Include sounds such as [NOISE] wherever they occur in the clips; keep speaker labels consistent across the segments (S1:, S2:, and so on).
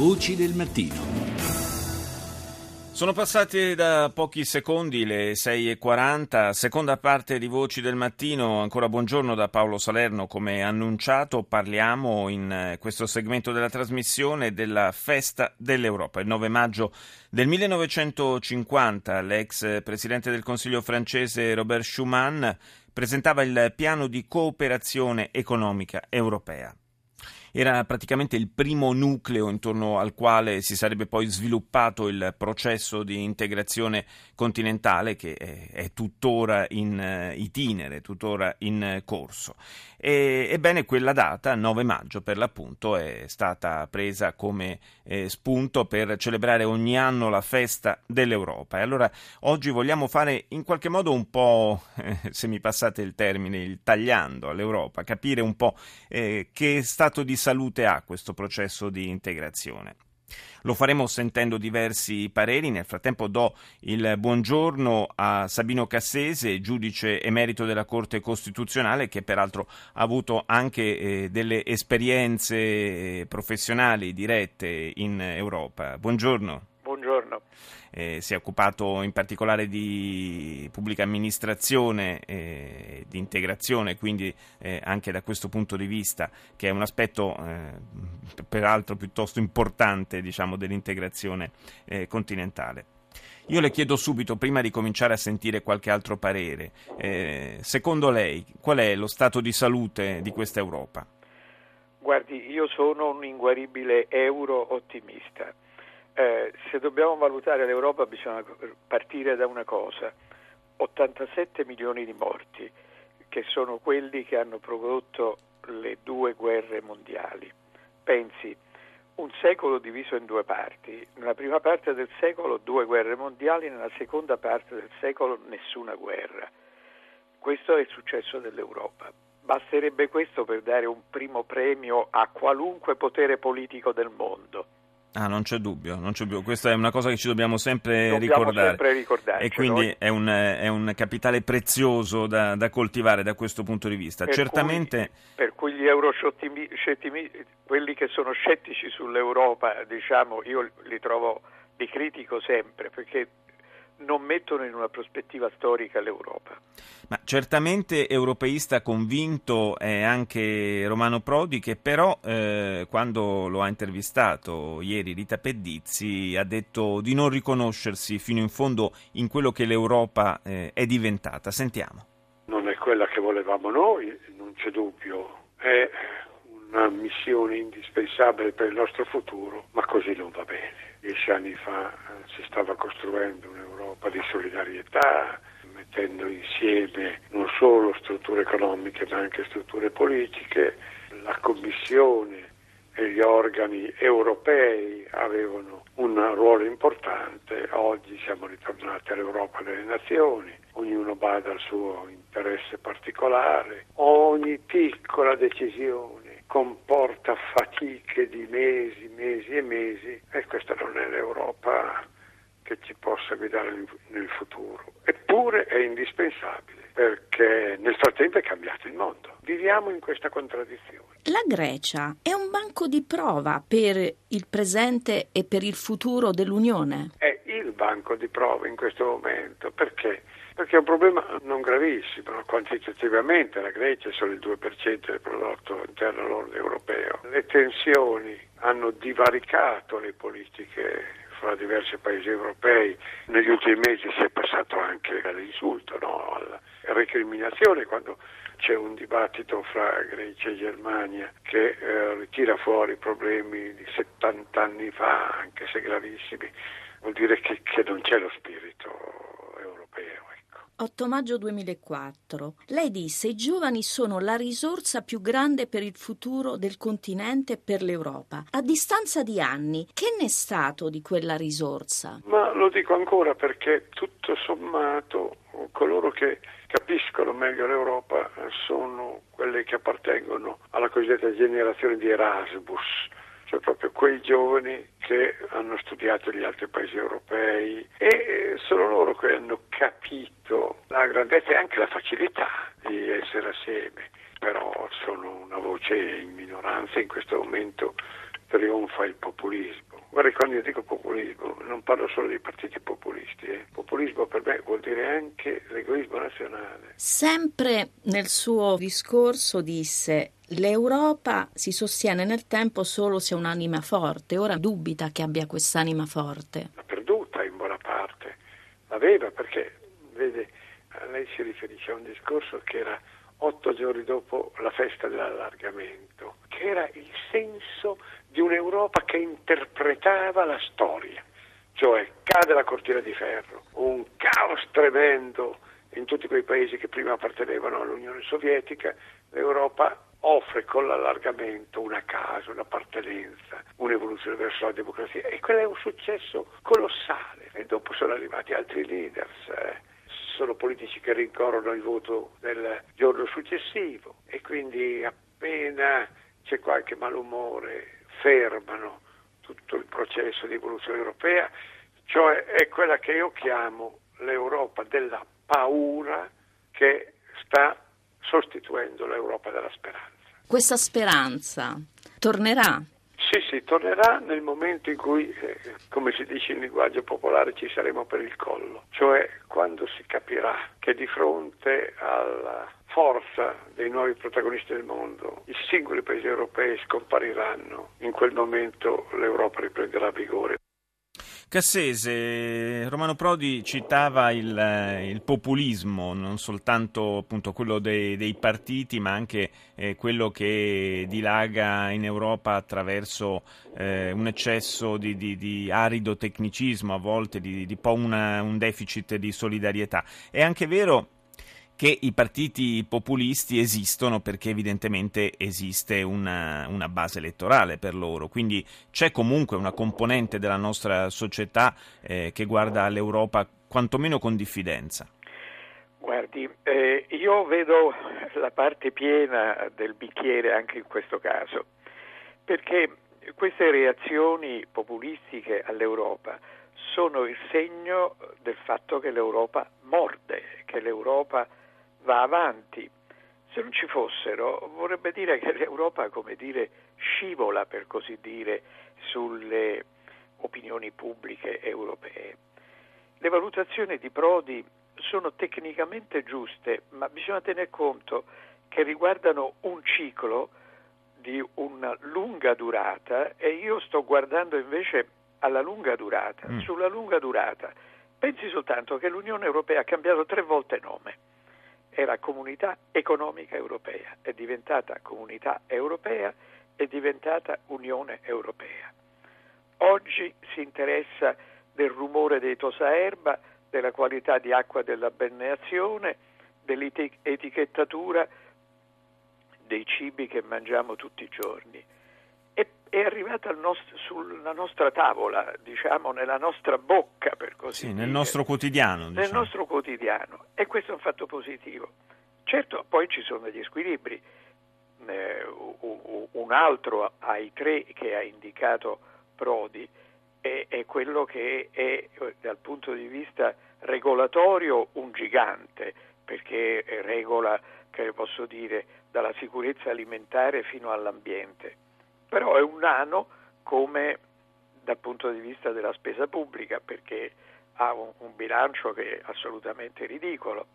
S1: Voci del mattino. Sono passati da pochi secondi le 6.40, seconda parte di Voci del Mattino, ancora buongiorno da Paolo Salerno, come annunciato parliamo in eh, questo segmento della trasmissione della Festa dell'Europa. Il 9 maggio del 1950 l'ex presidente del Consiglio francese Robert Schuman presentava il piano di cooperazione economica europea era praticamente il primo nucleo intorno al quale si sarebbe poi sviluppato il processo di integrazione continentale che è, è tuttora in uh, itinere, tuttora in corso. E, ebbene, quella data, 9 maggio per l'appunto, è stata presa come eh, spunto per celebrare ogni anno la festa dell'Europa. E allora oggi vogliamo fare in qualche modo un po', eh, se mi passate il termine, il tagliando all'Europa, capire un po' eh, che stato di salute ha questo processo di integrazione. Lo faremo sentendo diversi pareri. Nel frattempo do il buongiorno a Sabino Cassese, giudice emerito della Corte Costituzionale, che peraltro ha avuto anche eh, delle esperienze eh, professionali dirette in Europa. Buongiorno.
S2: Buongiorno
S1: eh, si è occupato in particolare di pubblica amministrazione e eh, di integrazione, quindi eh, anche da questo punto di vista, che è un aspetto eh, peraltro piuttosto importante diciamo, dell'integrazione eh, continentale. Io le chiedo subito, prima di cominciare a sentire qualche altro parere, eh, secondo lei qual è lo stato di salute di questa Europa?
S2: Guardi, io sono un inguaribile euro-ottimista eh, se dobbiamo valutare l'Europa bisogna partire da una cosa, 87 milioni di morti, che sono quelli che hanno prodotto le due guerre mondiali. Pensi, un secolo diviso in due parti, nella prima parte del secolo due guerre mondiali, nella seconda parte del secolo nessuna guerra. Questo è il successo dell'Europa. Basterebbe questo per dare un primo premio a qualunque potere politico del mondo.
S1: Ah, non c'è dubbio, non c'è dubbio. Questa è una cosa che ci dobbiamo sempre
S2: dobbiamo
S1: ricordare.
S2: Sempre ricordare.
S1: E quindi è un, è un, capitale prezioso da, da, coltivare da questo punto di vista.
S2: Per
S1: Certamente.
S2: Cui, per cui gli euroscettimi, quelli che sono scettici sull'Europa, diciamo, io li trovo di critico sempre, perché non mettono in una prospettiva storica l'Europa.
S1: Ma certamente europeista convinto è anche Romano Prodi che però eh, quando lo ha intervistato ieri Rita Pedizzi ha detto di non riconoscersi fino in fondo in quello che l'Europa eh, è diventata. Sentiamo.
S3: Non è quella che volevamo noi, non c'è dubbio, è una missione indispensabile per il nostro futuro, ma così non va bene. Dieci anni fa eh, si stava costruendo un'Europa di solidarietà, mettendo insieme non solo strutture economiche ma anche strutture politiche. La Commissione e gli organi europei avevano un ruolo importante, oggi siamo ritornati all'Europa delle nazioni, ognuno bada al suo interesse particolare, ogni piccola decisione comporta fatiche di mesi, mesi e mesi e questa non è l'Europa che ci possa guidare nel futuro. Eppure è indispensabile perché nel frattempo è cambiato il mondo. Viviamo in questa contraddizione.
S4: La Grecia è un banco di prova per il presente e per il futuro dell'Unione?
S3: È il banco di prova in questo momento perché perché è un problema non gravissimo, quantitativamente la Grecia è solo il 2% del prodotto interno lordo europeo. Le tensioni hanno divaricato le politiche fra diversi paesi europei. Negli ultimi mesi si è passato anche all'insulto, no? alla recriminazione quando c'è un dibattito fra Grecia e Germania che eh, ritira fuori problemi di 70 anni fa, anche se gravissimi, vuol dire che, che non c'è lo spirito.
S4: 8 maggio 2004. Lei disse i giovani sono la risorsa più grande per il futuro del continente e per l'Europa. A distanza di anni, che ne è stato di quella risorsa?
S3: Ma lo dico ancora perché tutto sommato coloro che capiscono meglio l'Europa sono quelli che appartengono alla cosiddetta generazione di Erasmus cioè proprio quei giovani che hanno studiato gli altri paesi europei e sono loro che hanno capito la grandezza e anche la facilità di essere assieme, però sono una voce in minoranza in questo momento trionfa il populismo. Guarda, quando io dico populismo non parlo solo di partiti populisti, eh. populismo per me vuol dire anche l'egoismo nazionale.
S4: Sempre nel suo discorso disse l'Europa si sostiene nel tempo solo se ha un'anima forte, ora dubita che abbia quest'anima forte.
S3: L'ha perduta in buona parte, l'aveva perché, vede, lei si riferisce a un discorso che era otto giorni dopo la festa dell'allargamento, che era il senso di un'Europa che interpretava la storia, cioè cade la cortina di ferro, un caos tremendo in tutti quei paesi che prima appartenevano all'Unione Sovietica, l'Europa offre con l'allargamento una casa, un'appartenenza, un'evoluzione verso la democrazia. E quello è un successo colossale. E dopo sono arrivati altri leaders. Eh. Sono politici che rincorrono il voto del giorno successivo. E quindi appena c'è qualche malumore fermano tutto il processo di evoluzione europea, cioè è quella che io chiamo l'Europa della paura che sta sostituendo l'Europa della speranza.
S4: Questa speranza tornerà
S3: sì, sì, tornerà nel momento in cui, eh, come si dice in linguaggio popolare, ci saremo per il collo, cioè quando si capirà che di fronte alla forza dei nuovi protagonisti del mondo, i singoli paesi europei scompariranno, in quel momento l'Europa riprenderà vigore.
S1: Cassese, Romano Prodi citava il, eh, il populismo, non soltanto quello dei, dei, partiti, ma anche eh, quello che dilaga in Europa attraverso eh, un eccesso di, di, di, arido tecnicismo, a volte di, di una, un deficit di solidarietà. È anche vero che i partiti populisti esistono perché evidentemente esiste una, una, base elettorale per loro, quindi c'è comunque una componente della nostra società eh, che guarda all'Europa quantomeno con diffidenza.
S2: Guardi, eh, io vedo la parte piena del bicchiere anche in questo caso, perché queste reazioni populistiche all'Europa sono il segno del fatto che l'Europa morde, che l'Europa va avanti. Se non ci fossero, vorrebbe dire che l'Europa, come dire, scivola, per così dire, sulle opinioni pubbliche europee. Le valutazioni di Prodi sono tecnicamente giuste, ma bisogna tener conto che riguardano un ciclo di una lunga durata e io sto guardando invece alla lunga durata. Mm. Sulla lunga durata, pensi soltanto che l'Unione Europea ha cambiato tre volte nome era Comunità Economica Europea, è diventata Comunità Europea, è diventata Unione Europea. Oggi si interessa del rumore dei tosaerba, della qualità di acqua della balneazione, dell'etichettatura dei cibi che mangiamo tutti i giorni. È arrivata nostro, sulla nostra tavola, diciamo, nella nostra bocca, per così
S1: sì,
S2: dire.
S1: nel nostro quotidiano.
S2: Diciamo. Nel nostro quotidiano. E questo è un fatto positivo. Certo, poi ci sono degli squilibri. Eh, un altro ai tre che ha indicato Prodi è, è quello che è dal punto di vista regolatorio un gigante, perché regola, che posso dire, dalla sicurezza alimentare fino all'ambiente. Però è un nano come dal punto di vista della spesa pubblica, perché ha un, un bilancio che è assolutamente ridicolo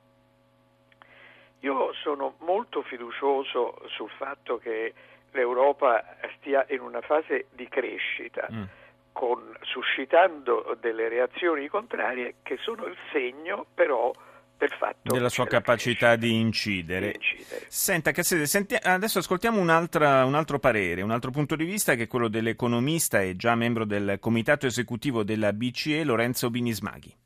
S2: io sono molto fiducioso sul fatto che l'Europa stia in una fase di crescita, mm. con, suscitando delle reazioni contrarie che sono il segno però del fatto
S1: della sua capacità di incidere. di incidere. Senta, Cassese, senti, adesso ascoltiamo un altro parere, un altro punto di vista che è quello dell'economista e già membro del comitato esecutivo della BCE, Lorenzo Binismaghi.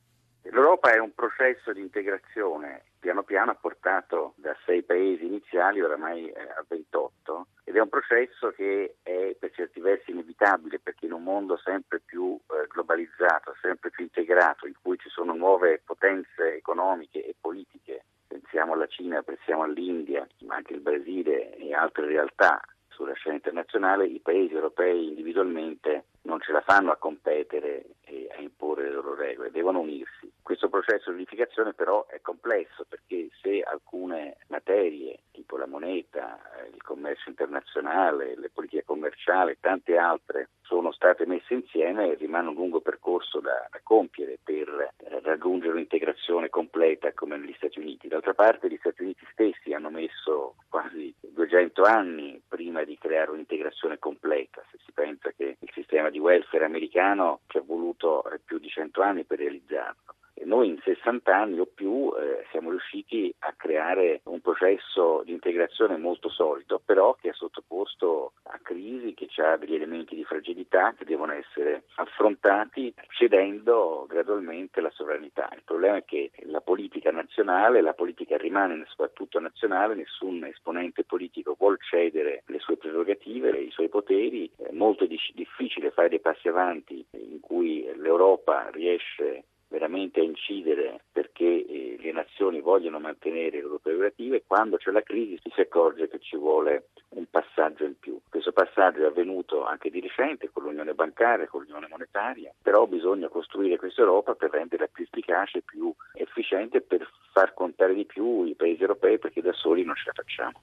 S5: L'Europa è un processo di integrazione, piano piano ha portato da sei paesi iniziali oramai eh, a 28 ed è un processo che è per certi versi inevitabile perché in un mondo sempre più eh, globalizzato, sempre più integrato, in cui ci sono nuove potenze economiche e politiche, pensiamo alla Cina, pensiamo all'India, ma anche il Brasile e altre realtà sulla scena internazionale, i paesi europei individualmente non ce la fanno a competere e a imporre le loro regole, devono unirsi. Questo processo di unificazione però è complesso perché se alcune materie, tipo la moneta, eh, il commercio internazionale, le politiche commerciali, tante altre sono state messe insieme rimane un lungo percorso da, da compiere per eh, raggiungere un'integrazione completa come negli Stati Uniti. D'altra parte gli Stati Uniti stessi hanno messo quasi 200 anni prima di creare un'integrazione completa, se si pensa che il sistema di welfare americano ci è voluto eh, più di 100 anni per realizzarlo noi in 60 anni o più eh, siamo riusciti a creare un processo di integrazione molto solido, però che è sottoposto a crisi, che ha degli elementi di fragilità che devono essere affrontati cedendo gradualmente la sovranità. Il problema è che la politica nazionale, la politica rimane soprattutto nazionale, nessun esponente politico vuol cedere le sue prerogative, i suoi poteri, è molto difficile fare dei passi avanti in cui l'Europa riesce veramente a incidere perché eh, le nazioni vogliono mantenere le loro prerogative, quando c'è la crisi si accorge che ci vuole un passaggio in più. Questo passaggio è avvenuto anche di recente con l'unione bancaria, con l'unione monetaria, però bisogna costruire questa Europa per renderla più efficace, più efficiente, per far contare di più i paesi europei perché da soli non ce la facciamo.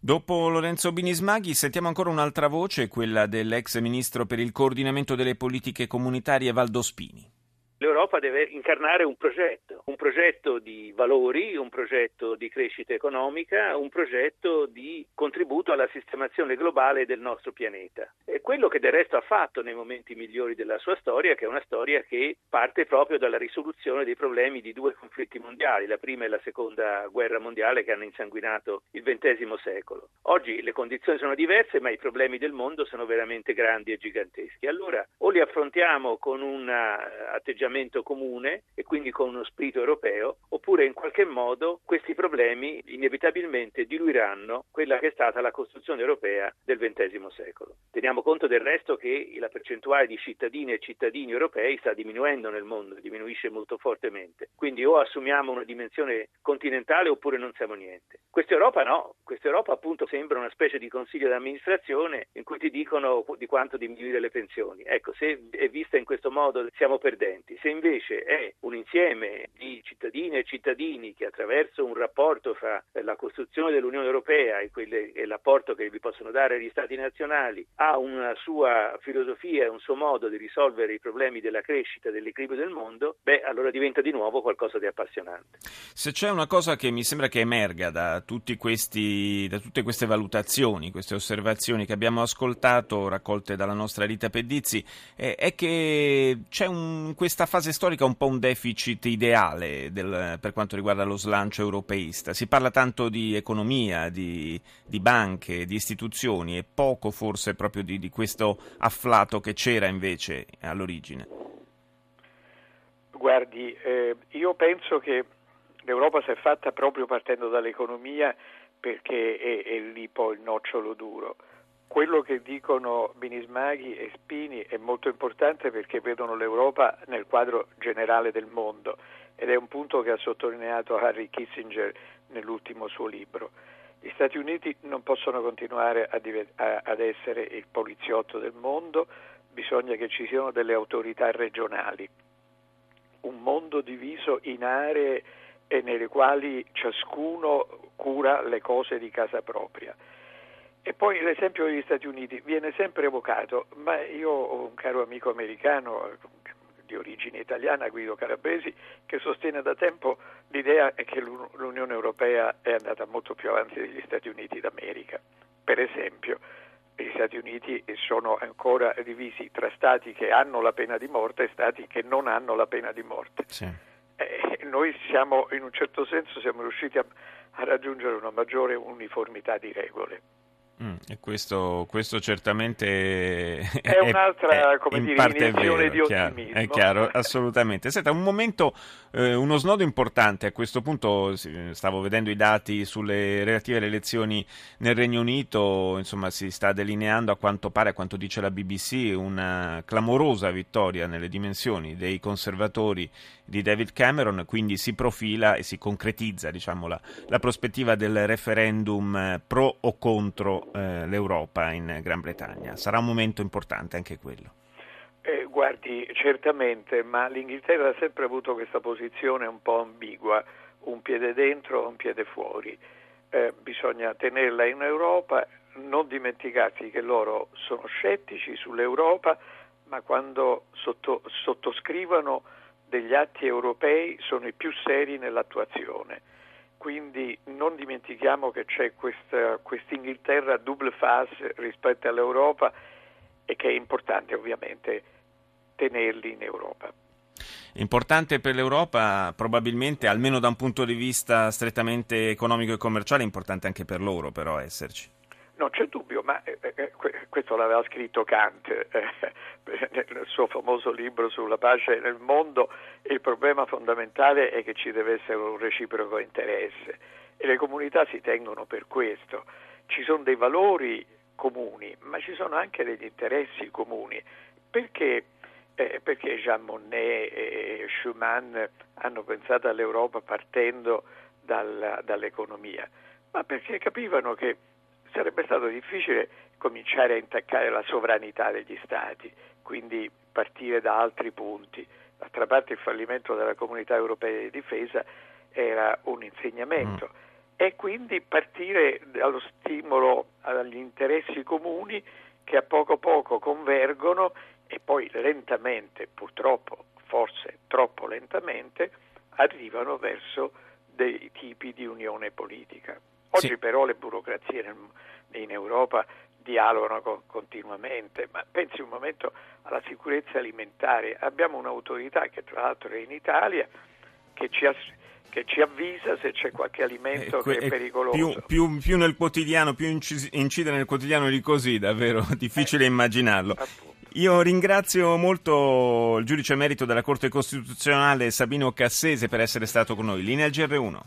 S1: Dopo Lorenzo Binismaghi sentiamo ancora un'altra voce, quella dell'ex ministro per il coordinamento delle politiche comunitarie Valdo Spini
S6: l'Europa deve incarnare un progetto, un progetto di valori, un progetto di crescita economica, un progetto di contributo alla sistemazione globale del nostro pianeta. È quello che del resto ha fatto nei momenti migliori della sua storia, che è una storia che parte proprio dalla risoluzione dei problemi di due conflitti mondiali, la prima e la seconda guerra mondiale che hanno insanguinato il XX secolo. Oggi le condizioni sono diverse, ma i problemi del mondo sono veramente grandi e giganteschi. Allora o li affrontiamo con un atteggiamento atteggiamento comune e quindi con uno spirito europeo, oppure in qualche modo questi problemi inevitabilmente diluiranno quella che è stata la costruzione europea del XX secolo. Teniamo conto del resto che la percentuale di cittadine e cittadini europei sta diminuendo nel mondo, diminuisce molto fortemente. Quindi o assumiamo una dimensione continentale oppure non siamo niente. Questa Europa no, questa Europa appunto sembra una specie di consiglio d'amministrazione in cui ti dicono di quanto diminuire le pensioni. Ecco, se è vista in questo modo siamo perdenti se invece è un insieme di cittadine e cittadini che attraverso un rapporto fra la costruzione dell'Unione Europea e, quelle, e l'apporto che vi possono dare gli Stati nazionali ha una sua filosofia e un suo modo di risolvere i problemi della crescita dell'equilibrio del mondo, beh, allora diventa di nuovo qualcosa di appassionante.
S1: Se c'è una cosa che mi sembra che emerga da, questi, da tutte queste valutazioni, queste osservazioni che abbiamo ascoltato, raccolte dalla nostra Rita Pedizzi, è, è che c'è un, questa fase storica un po' un deficit ideale del, per quanto riguarda lo slancio europeista. Si parla tanto di economia, di, di banche, di istituzioni e poco forse proprio di, di questo afflato che c'era invece all'origine.
S2: Guardi, eh, io penso che l'Europa si è fatta proprio partendo dall'economia perché è, è lì poi il nocciolo duro quello che dicono Binismaghi e Spini è molto importante perché vedono l'Europa nel quadro generale del mondo ed è un punto che ha sottolineato Harry Kissinger nell'ultimo suo libro. Gli Stati Uniti non possono continuare ad essere il poliziotto del mondo, bisogna che ci siano delle autorità regionali, un mondo diviso in aree nelle quali ciascuno cura le cose di casa propria. E poi l'esempio degli Stati Uniti viene sempre evocato, ma io ho un caro amico americano di origine italiana, Guido Calabresi, che sostiene da tempo l'idea che l'Unione Europea è andata molto più avanti degli Stati Uniti d'America. Per esempio, gli Stati Uniti sono ancora divisi tra stati che hanno la pena di morte e stati che non hanno la pena di morte. Sì. Eh, noi siamo, in un certo senso, siamo riusciti a, a raggiungere una maggiore uniformità di regole.
S1: Mm, e questo, questo, certamente
S2: è, è un'altra è, come dire, iniezione di
S1: ottimismo. È chiaro, assolutamente. Senta, un momento, eh, uno snodo importante. A questo punto stavo vedendo i dati sulle relative alle elezioni nel Regno Unito, insomma si sta delineando a quanto pare, a quanto dice la BBC, una clamorosa vittoria nelle dimensioni dei conservatori di David Cameron, quindi si profila e si concretizza diciamo, la, la prospettiva del referendum eh, pro o contro eh, l'Europa in Gran Bretagna. Sarà un momento importante anche quello.
S2: Eh, guardi, certamente, ma l'Inghilterra ha sempre avuto questa posizione un po' ambigua, un piede dentro un piede fuori. eh, bisogna tenerla in Europa, non dimenticarsi che loro sono scettici sull'Europa, ma quando sotto, sottoscrivono degli atti europei sono i più seri nell'attuazione. Quindi non dimentichiamo che c'è questa Inghilterra double face rispetto all'Europa e che è importante ovviamente tenerli in Europa.
S1: Importante per l'Europa, probabilmente, almeno da un punto di vista strettamente economico e commerciale, importante anche per loro però esserci.
S2: Non c'è dubbio, ma eh, eh questo l'aveva scritto Kant eh, [LAUGHS] nel suo famoso libro sulla pace nel mondo. Il problema fondamentale è che ci deve essere un reciproco interesse e le comunità si tengono per questo. Ci sono dei valori comuni, ma ci sono anche degli interessi comuni. Perché eh, perché Jean Monnet e Schumann hanno pensato all'Europa partendo dal, dall'economia, ma perché capivano che sarebbe stato difficile cominciare a intaccare la sovranità degli Stati, quindi partire da altri punti. D'altra parte il fallimento della comunità europea di difesa era un insegnamento mm. e quindi partire dallo stimolo agli interessi comuni che a poco a poco convergono e poi lentamente, purtroppo, forse troppo lentamente, arrivano verso dei tipi di unione politica. Oggi sì. però le burocrazie in Europa dialogano continuamente, ma pensi un momento alla sicurezza alimentare. Abbiamo un'autorità che tra l'altro è in Italia che ci, ha, che ci avvisa se c'è qualche alimento eh, que- che è pericoloso.
S1: Più, più, più, nel quotidiano, più incide nel quotidiano di così, davvero [LAUGHS] difficile eh, immaginarlo. Appunto. Io ringrazio molto il giudice emerito della Corte Costituzionale Sabino Cassese per essere stato con noi. Linea GR1.